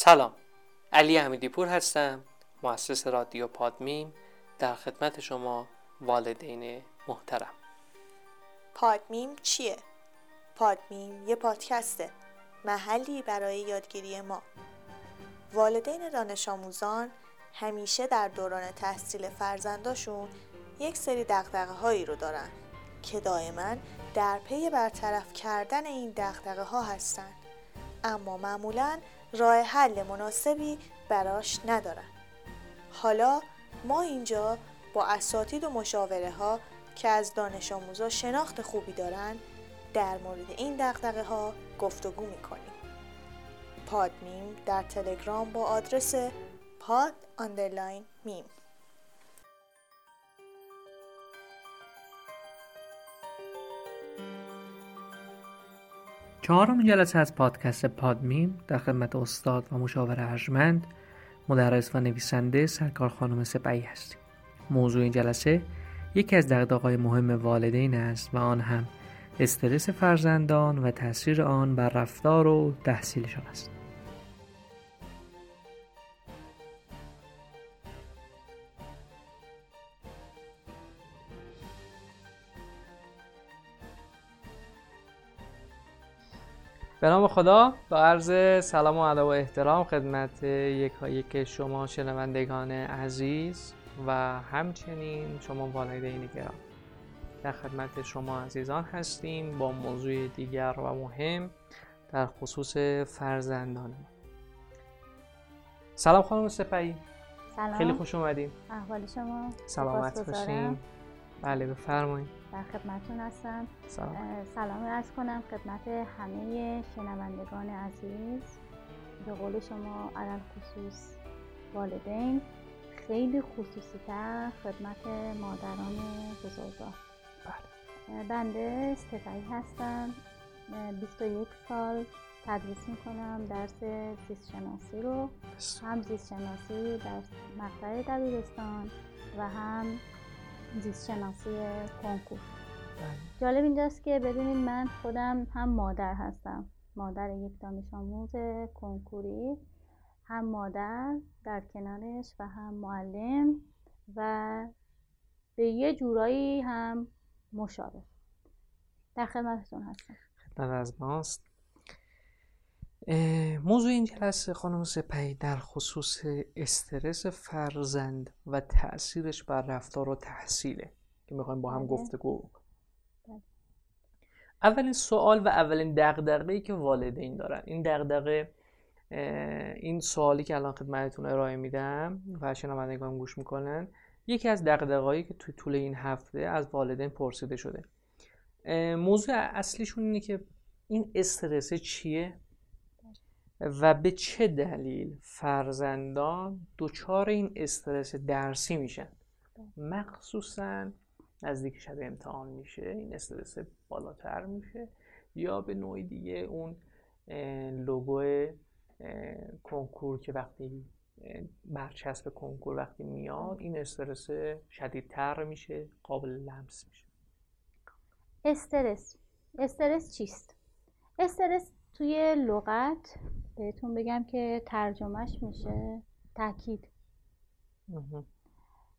سلام علی حمیدی پور هستم مؤسس رادیو پادمیم در خدمت شما والدین محترم. پادمیم چیه؟ پادمیم یه پادکسته محلی برای یادگیری ما. والدین دانش آموزان همیشه در دوران تحصیل فرزنداشون یک سری دغدغه هایی رو دارن که دائما در پی برطرف کردن این دغدغه ها هستن. اما معمولا راه حل مناسبی براش ندارن حالا ما اینجا با اساتید و مشاوره ها که از دانش آموزا شناخت خوبی دارن در مورد این دغدغه ها گفتگو می‌کنیم. پادمیم در تلگرام با آدرس پاد underline میم. چهارم جلسه از پادکست پادمیم در خدمت استاد و مشاور ارجمند مدرس و نویسنده سرکار خانم سپعی هستیم. موضوع این جلسه یکی از دقدقای مهم والدین است و آن هم استرس فرزندان و تاثیر آن بر رفتار و تحصیلشان است. به نام خدا با عرض سلام و ادب و احترام خدمت یک یک شما شنوندگان عزیز و همچنین شما والدین گرام در خدمت شما عزیزان هستیم با موضوع دیگر و مهم در خصوص فرزندان سلام خانم سپایی سلام. خیلی خوش اومدین. احوال شما. سلامت. باشین. بله بفرمایید. در خدمتتون هستم. سلام. سلام. عرض کنم خدمت همه شنوندگان عزیز. به قول شما علل خصوص والدین. خیلی خصوصی تر خدمت مادران بزرگوار بله. بنده استفایی هستم. اه، 21 سال تدریس می‌کنم درس زیست شناسی رو هم زیست شناسی در مقطع دبیرستان و هم زیست شناسی کنکور. بله. جالب اینجاست که ببینید من خودم هم مادر هستم. مادر یک دانش آموز کنکوری هم مادر در کنارش و هم معلم و به یه جورایی هم مشاور. در خدمتتون هستم. خدمت از ماست. موضوع این جلسه خانم سپهی در خصوص استرس فرزند و تأثیرش بر رفتار و تحصیله که می‌خوایم با هم بله. گفتگو. بله. اولین سوال و اولین دغدغه‌ای که والدین دارن این دغدغه این سوالی که الان خدمتتون ارائه میدم و شنوندگان گوش می‌کنن یکی از دغدغه‌هایی که توی طول این هفته از والدین پرسیده شده موضوع اصلیشون اینه که این استرس چیه و به چه دلیل فرزندان دچار این استرس درسی میشن؟ مخصوصا نزدیک شب امتحان میشه این استرس بالاتر میشه یا به نوعی دیگه اون لوگو کنکور که وقتی برچسب کنکور وقتی میاد این استرس شدیدتر میشه قابل لمس میشه. استرس. استرس چیست؟ استرس توی لغت بهتون بگم که ترجمهش میشه تاکید.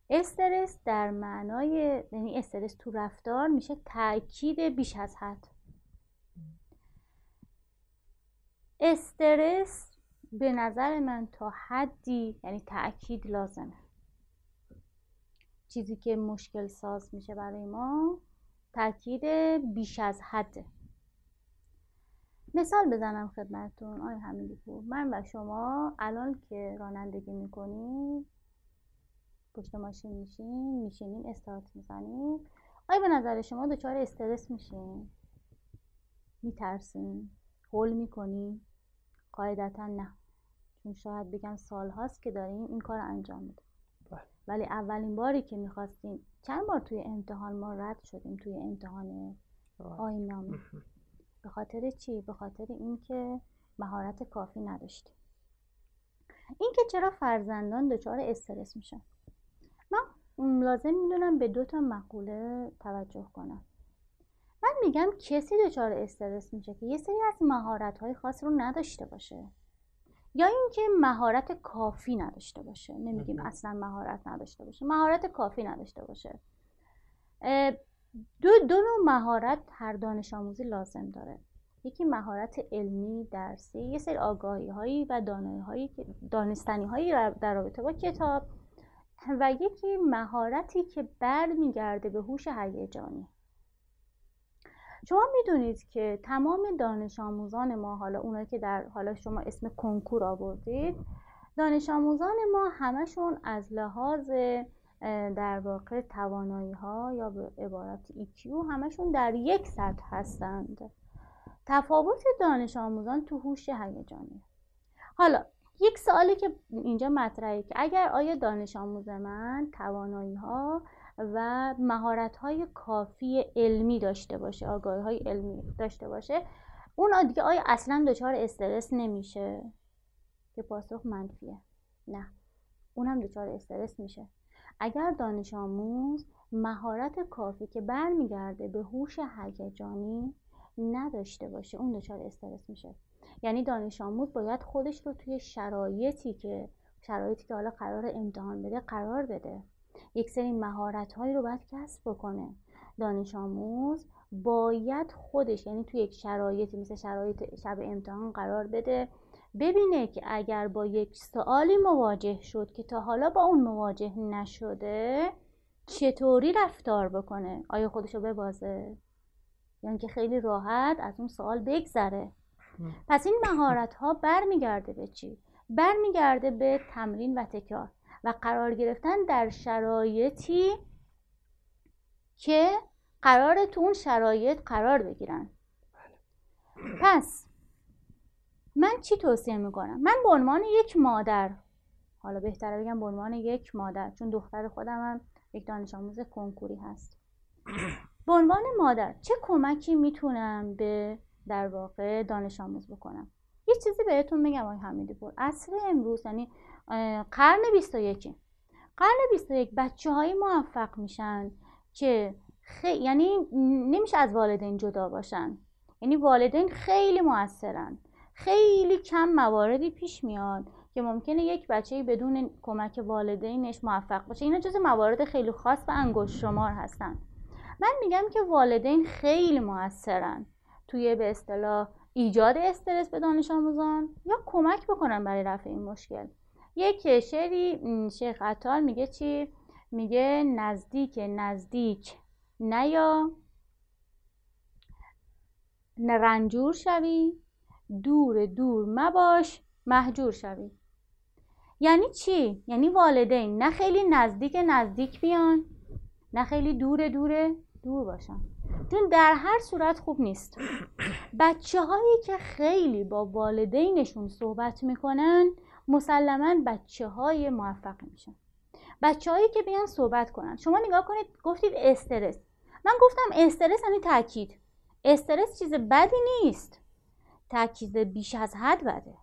استرس در معنای یعنی استرس تو رفتار میشه تاکید بیش از حد. استرس به نظر من تا حدی یعنی تاکید لازمه. چیزی که مشکل ساز میشه برای ما تاکید بیش از حده. مثال بزنم خدمتتون. آقای حمیدی پور من و شما الان که رانندگی می‌کنیم پشت ماشین میشین میشینین استارت می‌زنین آیا به نظر شما دچار استرس میشین میترسین هول می‌کنین قاعدتا نه. چون شاید بگم سال هاست که دارین این کار انجام میدین بله. ولی اولین باری که می‌خواستین چند بار توی امتحان ما رد شدیم؟ توی امتحان مهم. به خاطر چی؟ به خاطر اینکه مهارت کافی نداشتیم. اینکه چرا فرزندان دچار استرس میشن؟ من لازم می‌دونم به دو تا مقوله توجه کنم. من میگم کسی دچار استرس میشه که یه سری از مهارت های خاص رو نداشته باشه. یا اینکه مهارت کافی نداشته باشه. نمیگیم اصلا مهارت نداشته باشه. مهارت کافی نداشته باشه. دو, دو نوع مهارت هر دانش آموزی لازم داره. یکی مهارت علمی درسی یه سری آگاهی هایی و هایی دانستنی هایی در رابطه با کتاب و یکی مهارتی که برمیگرده به هوش هیجانی. شما می‌دونید که تمام دانش آموزان ما حالا اونایی که در حالا شما اسم کنکور آوردید دانش آموزان ما همشون از لحاظ در واقع توانایی ها یا به عبارت EQ همشون در یک سطح هستند. تفاوت دانش آموزان تو هوش هیجانی. حالا یک سوالی که اینجا مطرحه که اگر آیا دانش آموز من توانایی ها و مهارت های کافی علمی داشته باشه آگاهی های علمی داشته باشه اون دیگه آیا اصلا دچار استرس نمیشه؟ که پاسخ منفیه. نه. اونم دچار استرس میشه. اگر دانش آموز مهارت کافی که برمیگرده به هوش هیجانی نداشته باشه اون دچار استرس میشه. یعنی دانش آموز باید خودش رو توی شرایطی که شرایطی که حالا قرار امتحان بده قرار بده. یک سری مهارت هایی رو باید کسب بکنه. دانش آموز باید خودش یعنی توی یک شرایطی مثل شرایط شب امتحان قرار بده ببینه که اگر با یک سوالی مواجه شد که تا حالا با اون مواجه نشده چطوری رفتار بکنه؟ آیا خودش رو ببازه؟ یعنی که خیلی راحت از اون سوال بگذره. پس این مهارت ها برمیگرده به چی؟ برمیگرده به تمرین و تکرار و قرار گرفتن در شرایطی که قرار تو اون شرایط قرار بگیرن. پس من چی توصیه می‌کنم؟ من به عنوان یک مادر. حالا بهتره بگم به عنوان یک مادر چون دختر خودم هم یک دانش آموز کنکوری هست. به عنوان مادر چه کمکی می‌تونم به در واقع دانش آموز بکنم؟ یه چیزی بهتون میگم آقای حمیدی پور عصر امروز یعنی قرن 21 قرن 21 بچه های موفق میشن که خی... یعنی نمیشه از والدین جدا باشن. یعنی والدین خیلی موثرن. خیلی کم مواردی پیش میاد که ممکنه یک بچه بدون کمک والدینش موفق باشه. اینا جز موارد خیلی خاص و انگشت شمار هستن. من میگم که والدین خیلی موثرن. توی به اصطلاح ایجاد استرس به دانش آموزان یا کمک بکنن برای رفع این مشکل. یک شعری شیخ عطال میگه چی؟ میگه نزدیک نزدیک نیا رنجور شوی دور دور مباش محجور شوی. یعنی چی؟ یعنی والدین نه خیلی نزدیک نزدیک بیان نه خیلی دور دور دور باشن. چون در هر صورت خوب نیست. بچه هایی که خیلی با والدینشون صحبت می‌کنن مسلما بچه های موفق میشن. بچه هایی که بیان صحبت کنن. شما نگاه کنید گفتید استرس. من گفتم استرس یعنی تاکید استرس چیز بدی نیست. تاکید بیش از حد بده.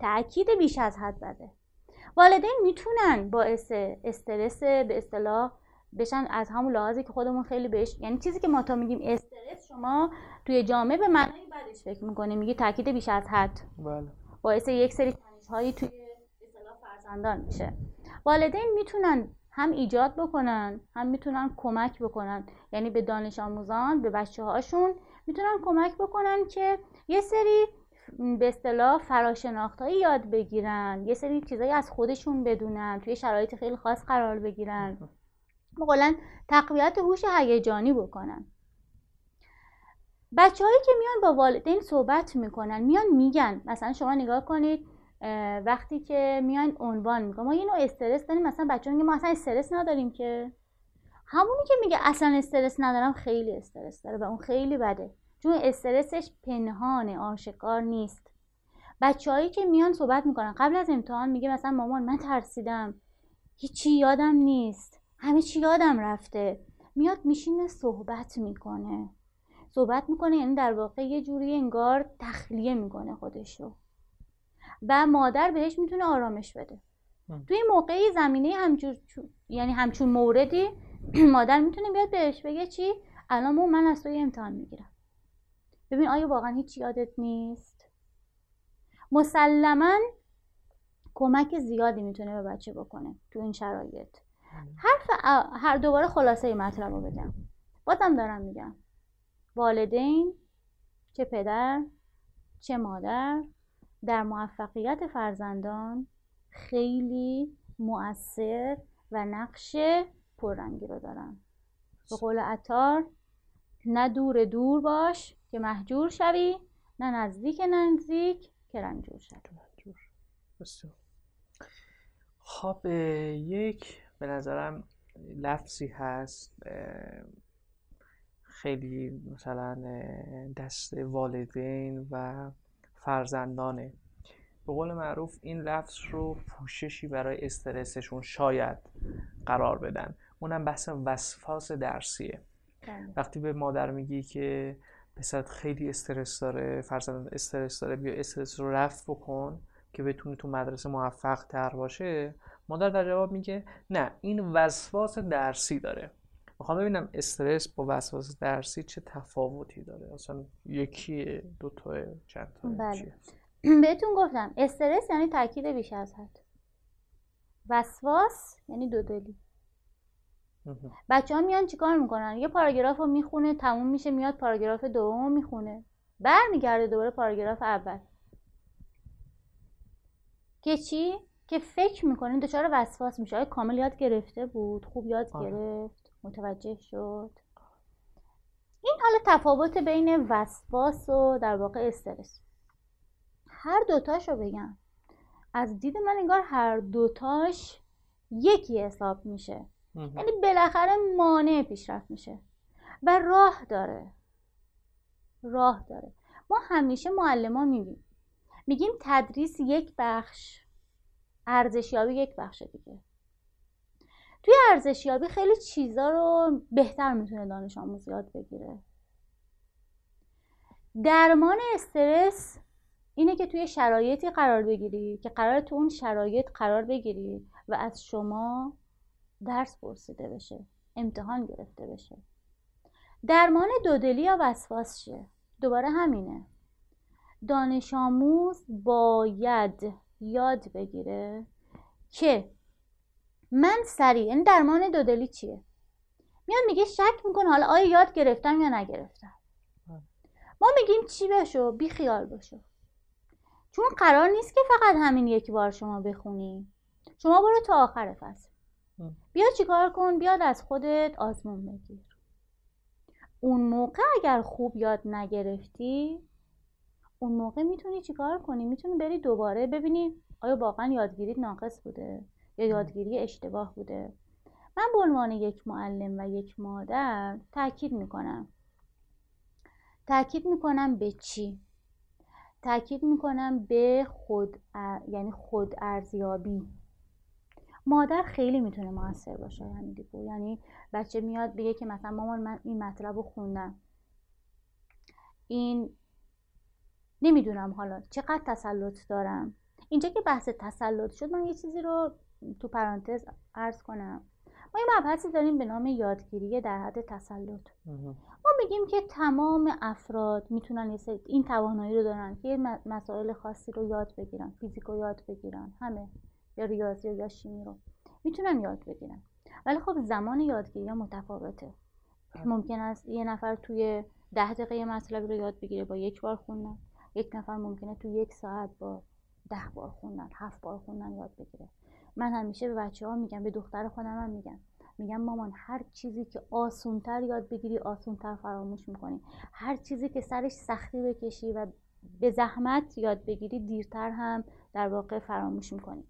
تاکید بیش از حد بده. والدین می‌تونن باعث استرس به اصطلاح بشن از همون لحاظی که خودمون خیلی بهش یعنی چیزی که ما تا میگیم استرس شما توی جامعه به معنای بعدش فکر می‌کنه میگه تاکید بیش از حد. بله. باعث یک سری هایی توی اصطلاح فرزندان میشه. والدین می‌تونن هم ایجاد بکنن هم می‌تونن کمک بکنن. یعنی به دانش آموزان به بچه هاشون می‌تونن کمک بکنن که یه سری به اصطلاح فراشناختهایی یاد بگیرن یه سری چیزایی از خودشون بدونن توی شرایط خیلی خاص قرار بگیرن. مقلا تقویت هوش هیجانی بکنن. بچههایی که میان با والدین صحبت می‌کنن میان میگن. مثلا شما نگاه کنید وقتی که میان عنوان می‌کنن. ما یه نوع استرس داریم. مثلا بچه میگه ما اصلا استرس نداریم که. همونی که میگه اصلا استرس ندارم خیلی استرس داره و اون خیلی بده. چون استرسش پنهانه آشکار نیست. بچههایی که میان صحبت می‌کنن. قبل از امتحان میگه مثلا مامان من ترسیدم. هیچی یادم نیست. همه چی یادم رفته. میاد میشینه صحبت می‌کنه. صحبت می‌کنه یعنی در واقع یه جوری انگار تخلیه می‌کنه خودش رو و مادر بهش می‌تونه آرامش بده. توی موقعی زمینه همچون یعنی همچون موردی مادر می‌تونه بیاد بهش بگه چی؟ الان من از توی امتحان می‌گیرم. ببین آیا واقعا هیچ یادت نیست؟ مسلما کمک زیادی می‌تونه به بچه بکنه تو این شرایط. حرف هر دوباره خلاصه مطلب رو بگم. بازم دارم میگم. والدین چه پدر چه مادر در موفقیت فرزندان خیلی مؤثر و نقش پررنگی رو دارن. به قول عطار نه دور دور باش که محجور شوی نه نزدیک نزدیک که رنجور شوی. خب یک به نظرم لفظی هست خیلی مثلا دست والدین و فرزندانه به قول معروف این لفظ رو پوششی برای استرسشون شاید قرار بدن. اونم بحث وسواس درسیه. بله. وقتی به مادر میگی که پسرت خیلی استرس داره فرزند استرس داره بیا استرس رو رفت بکن که بتونه تو مدرسه موفق تر باشه. مادر در جواب میگه نه این وسواس درسی داره. می‌خوام ببینم استرس با وسواس درسی چه تفاوتی داره؟ اصلا یکی دو تا چند تا بله. بهتون گفتم استرس یعنی تاکید بیش از حد. وسواس یعنی دودلی بچه ها میان چیکار می‌کنن؟ یه پاراگراف رو می‌خونه تموم میشه میاد پاراگراف دوم می‌خونه. برمیگرده دوباره پاراگراف اول. که چی؟ که فکر می‌کنه دچار وسواس میشه. آیا کامل یاد گرفته بود؟ خوب یاد آره. گرفت؟ متوجه شد؟ این حالا تفاوت بین وسواس و در واقع استرس. هر دوتاش رو بگم. از دید من انگار هر دوتاش یکی حساب میشه. یعنی بالاخره مانع پیشرفت میشه. و راه داره. راه داره. ما همیشه معلم ها میگیم. میگیم تدریس یک بخش ارزشیابی یک بخش دیگه. توی ارزشیابی خیلی چیزا رو بهتر می‌تونه دانش آموز یاد بگیره. درمان استرس اینه که توی شرایطی قرار بگیری که قرار تو اون شرایط قرار بگیری و از شما درس پرسیده بشه امتحان گرفته بشه. درمان دودلی یا وسواس چیه؟ دوباره همینه. دانش آموز باید یاد بگیره که من سریع این یعنی درمان دودلی چیه؟ میاد میگه شک می‌کنه حالا آیا یاد گرفتم یا نگرفتم. ما میگیم چی بشو؟ بی خیال بشو. چون قرار نیست که فقط همین یک بار شما بخونی. شما برو تا آخر فصل. بیا چیکار کن؟ بیاد از خودت آزمون بگیر. اون موقع اگر خوب یاد نگرفتی اون موقع می‌تونی چیکار کنی؟ می‌تونی بری دوباره ببینی آیا واقعا یادگیریت ناقص بوده یا یادگیری اشتباه بوده. من به عنوان یک معلم و یک مادر تاکید می‌کنم. تاکید می‌کنم به چی؟ تاکید می‌کنم به خود یعنی خود ارزیابی مادر خیلی می‌تونه موثر باشه یعنی دیگه یعنی بچه میاد بگه که مثلا مامان من این مطلب رو خوندم. این نمی‌دونم حالا چقدر تسلط دارم. اینجا که بحث تسلط شد من یه چیزی رو تو پرانتز عرض کنم. ما یه مبحثی داریم به نام یادگیری در حد تسلط. ما میگیم که تمام افراد می‌تونن این توانایی رو دارن که مسائل خاصی رو یاد بگیرن فیزیک رو یاد بگیرن همه. یا ریاضی یا شیمی رو. می‌تونن یاد بگیرن ولی خب زمان یادگیری متفاوته. ممکن است یه نفر توی ده دقیقه مطلب رو یاد بگیره با یک بار خوندن. یک نفر ممکنه توی یک ساعت با ده بار خوندن هفت بار خوندن یاد بگیره. من همیشه به بچه ها میگم به دختر خودم هم میگم. میگم مامان هر چیزی که آسونتر یاد بگیری آسونتر فراموش می‌کنی. هر چیزی که سرش سختی بکشی و به زحمت یاد بگیری دیرتر هم در واقع فراموش می‌کنی.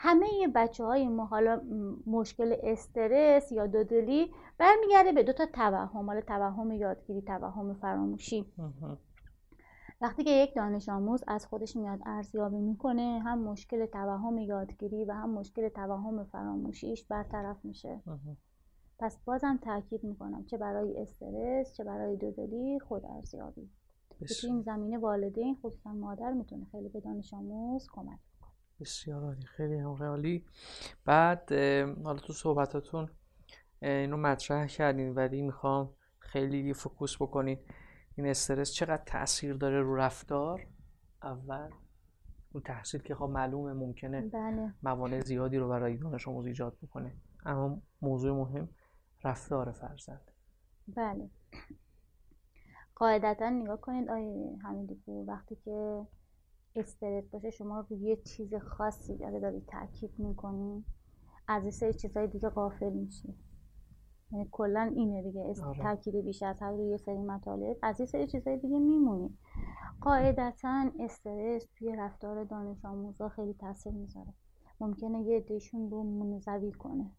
همه بچه های ما حالا مشکل استرس یا دودلی برمیگرده به دو تا توهم حالا توهم یادگیری توهم فراموشی. وقتی که یک دانش آموز از خودش میاد ارزیابی می‌کنه هم مشکل توهم یادگیری و هم مشکل توهم فراموشیش برطرف میشه. پس بازم تاکید می‌کنم چه برای استرس چه برای دودلی خود ارزیابی. تو این زمینه والدین خصوصا مادر می‌تونه خیلی به دانش آموز کمک بسیار عالی خیلی هم عالی. بعد حالا تو صحبتاتون اینو مطرح کردین ولی می‌خوام خیلی فوکوس بکنین. این استرس چقدر تاثیر داره رو رفتار؟ اول اون تحصیل که خب معلومه ممکنه بله. موانع زیادی رو برای دانش آموز ایجاد بکنه. اما موضوع مهم رفتار فرزند. بله. قاعدتا نگاه کنید آیه پور وقتی که استرس باشه شما روی یه چیز خاصی داره داری تاکید می‌کنی. از یه سری چیزهای دیگه غافل میشی. یعنی کلا اینه دیگه است- آره. تاکید بیش از حد روی یه سری مطالب. از یه سری چیزهای دیگه میمونی. قاعدتا استرس توی رفتار دانش آموزا خیلی تاثیر می‌ذاره. ممکنه یه عدهشون رو منزوی کنه.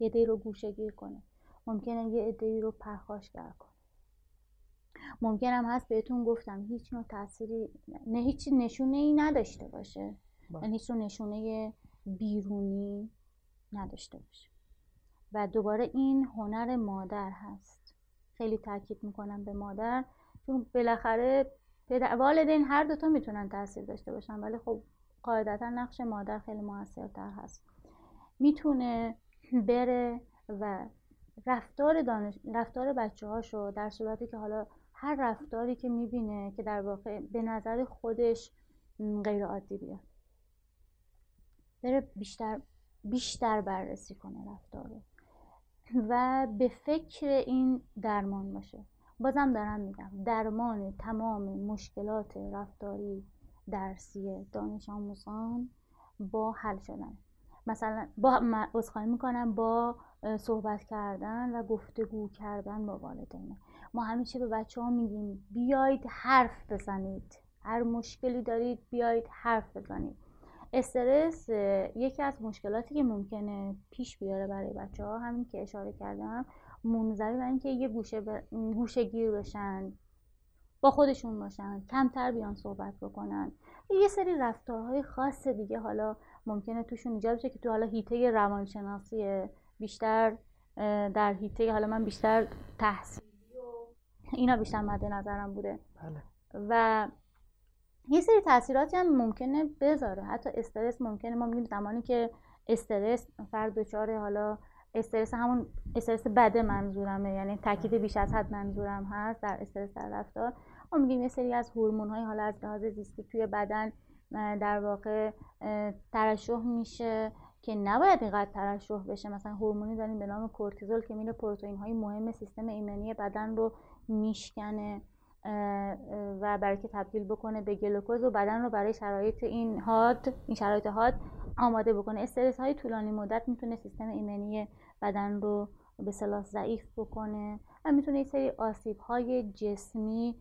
یه عده‌ای رو گوشه‌گیر کنه. ممکنه یه عده‌ای رو پرخاشگر کنه. ممکن هم هست بهتون گفتم هیچ نوع تأثیری نه هیچ نشونه ای نداشته باشه. یعنی هیچ نشونه بیرونی نداشته باشه. و دوباره این هنر مادر هست. خیلی تاکید می‌کنم به مادر چون بالاخره پدر والدین هر دوتا می‌تونن تاثیر داشته باشن ولی خب قاعدتا نقش مادر خیلی موثرتر هست. می‌تونه بره و رفتار دانش رفتار بچه هاشو در صورتی که حالا هر رفتاری که می‌بینه که در واقع به نظر خودش غیر عادی بیاد. بره بیشتر بیشتر بررسی کنه رفتار و به فکر این درمان باشه. بازم دارم میگم درمان تمام مشکلات رفتاری درسی دانش آموزان با حل شدن مثلا با من می‌کنم با صحبت کردن و گفتگو کردن با والدین ما همیشه به بچه ها میگیم. بیایید حرف بزنید. هر مشکلی دارید بیایید حرف بزنید. استرس یکی از مشکلاتی که ممکنه پیش بیاره برای بچه ها همین که اشاره کردم منظوی بر اینکه یه گوشه, ب... گوشه گیر بشن با خودشون باشن کمتر بیان صحبت بکنن. یه سری رفتارهای خاص دیگه حالا ممکنه توشون ایجاد بشه که تو حالا هیته روانشناسی بیشتر در هیته حالا من بیشتر تحصیلی و اینا بیشتر مد نظرم بوده. بله. و یه سری تاثیراتی هم ممکنه بذاره. حتی استرس ممکنه. ما میگیم زمانی که استرس فرد دچار حالا استرس همون استرس بده منظورمه. یعنی تاکید بیش از حد منظورم هست در استرس در رفتار. ما میگیم یه سری از هورمون های حالا از لحاظ زیستی توی بدن در واقع ترشح میشه که نباید اینقدر ترشح بشه. مثلا هورمونی داریم به نام کورتیزول که میره پروتئین های مهم سیستم ایمنی بدن رو میشکنه و برای که تبدیل بکنه به گلوکوز و بدن رو برای شرایط این حاد این شرایط حاد آماده بکنه. استرس های طولانی مدت می‌تونه سیستم ایمنی بدن رو به صلاح ضعیف بکنه و می‌تونه یه سری آسیب های جسمی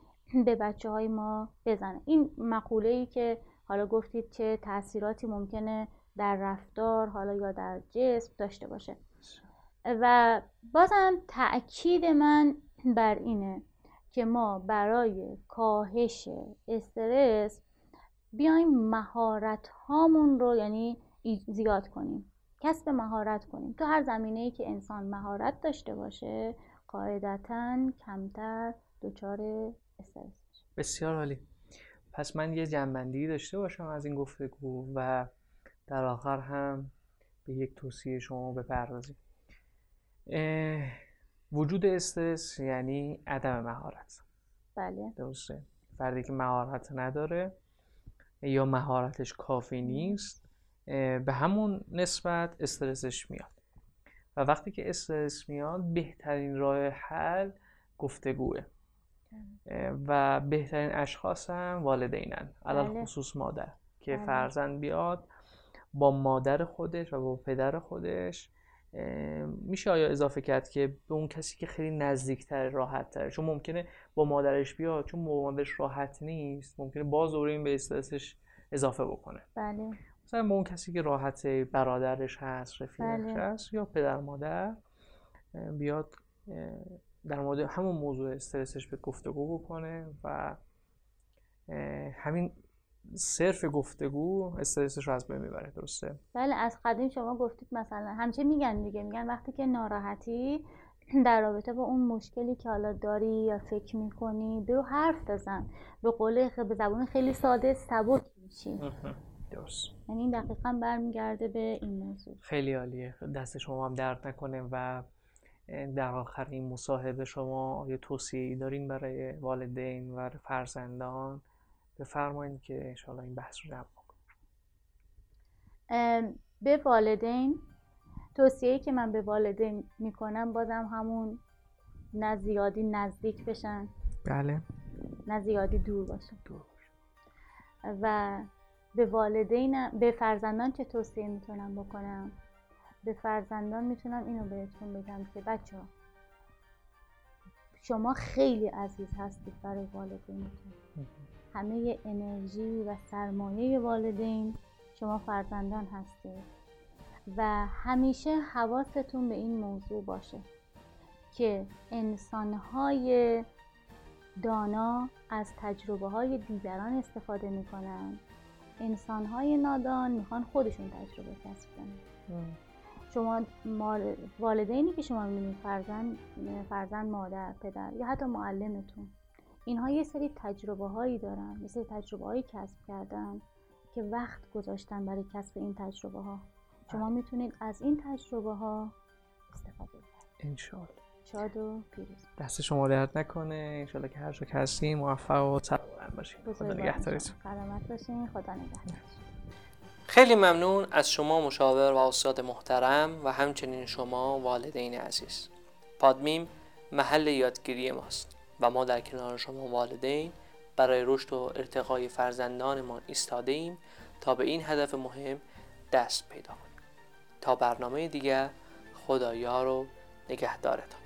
به بچه های ما بزنه. این مقوله ای که حالا گفتید چه تاثیراتی ممکنه در رفتار حالا یا در جسم داشته باشه. و بازم تأکید من بر اینه که ما برای کاهش استرس بیایم مهارت هامون رو یعنی زیاد کنیم کسب مهارت کنیم. تو هر زمینه ای که انسان مهارت داشته باشه قاعدتا کمتر دچار استرس میشه. بسیار عالی. پس من یه جنبندی داشته باشم از این گفتگو و در آخر هم به یک توصیه شما بپردازیم. وجود استرس یعنی عدم مهارت. بله. درسته. فردی که مهارت نداره یا مهارتش کافی نیست به همون نسبت استرسش میاد. و وقتی که استرس میاد بهترین راه حل گفتگوه. و بهترین اشخاص هم والدینن علل بله. خصوص مادر که بله. فرزند بیاد با مادر خودش و با پدر خودش میشه آیا اضافه کرد که به اون کسی که خیلی نزدیکتر راحت تره چون ممکنه با مادرش بیاد چون با مادرش راحت نیست ممکنه باز دوره این به استرسش اضافه بکنه. بله. مثلا با اون کسی که راحت برادرش هست رفیقش بله. هست یا پدر مادر بیاد در مورد همون موضوع استرسش به گفتگو بکنه و همین صرف گفتگو استرسش رو از بین می‌بره درسته؟ بله از قدیم شما گفتید مثلا همچه میگن دیگه میگن وقتی که ناراحتی در رابطه با اون مشکلی که حالا داری یا فکر می‌کنی برو حرف بزن. به قول به زبون خیلی ساده سبک میشی درست. یعنی این دقیقا برمیگرده به این موضوع. خیلی عالیه. دست شما هم درد نکنه و در آخر این مصاحبه شما یه توصیه دارین برای والدین و فرزندان. بفرمایید که انشالله این بحث رو جمع به والدین توصیه‌ای که من به والدین می‌کنم بازم همون نه زیادی نزدیک بشن. بله. نه زیادی دور باشن. دور و به والدین به فرزندان چه توصیه می‌تونم بکنم؟ به فرزندان می‌تونم اینو بهتون بگم که بچه ها شما خیلی عزیز هستید برای والدینتون. همه انرژی و سرمایه والدین شما فرزندان هستید و همیشه حواستون به این موضوع باشه که انسانهای دانا از تجربه های دیگران استفاده می‌کنن. انسانهای نادان می‌خوان خودشون تجربه کسب کنن. شما والدینی که شما می‌بینید فرزند فرزند مادر پدر یا حتی معلمتون اینها یه سری تجربه هایی دارن یه سری تجربه هایی کسب کردن که وقت گذاشتن برای کسب این تجربه ها شما بله. می‌تونید از این تجربه ها استفاده کنید. انشالله شاد و پیروز. دست شما درد نکنه. انشالله که هر جا که هستیم موفق و سلامت باشیم خدا نگهدارتون. سلامت باشین. خدا نگهدار. خیلی ممنون از شما مشاور و استاد محترم و همچنین شما والدین عزیز. پادمیم محل یادگیری ماست. و ما در کنار شما والدین برای رشد و ارتقای فرزندانمان ایستاده ایم تا به این هدف مهم دست پیدا کنیم. تا برنامه دیگر خدایا رو نگهدارتان.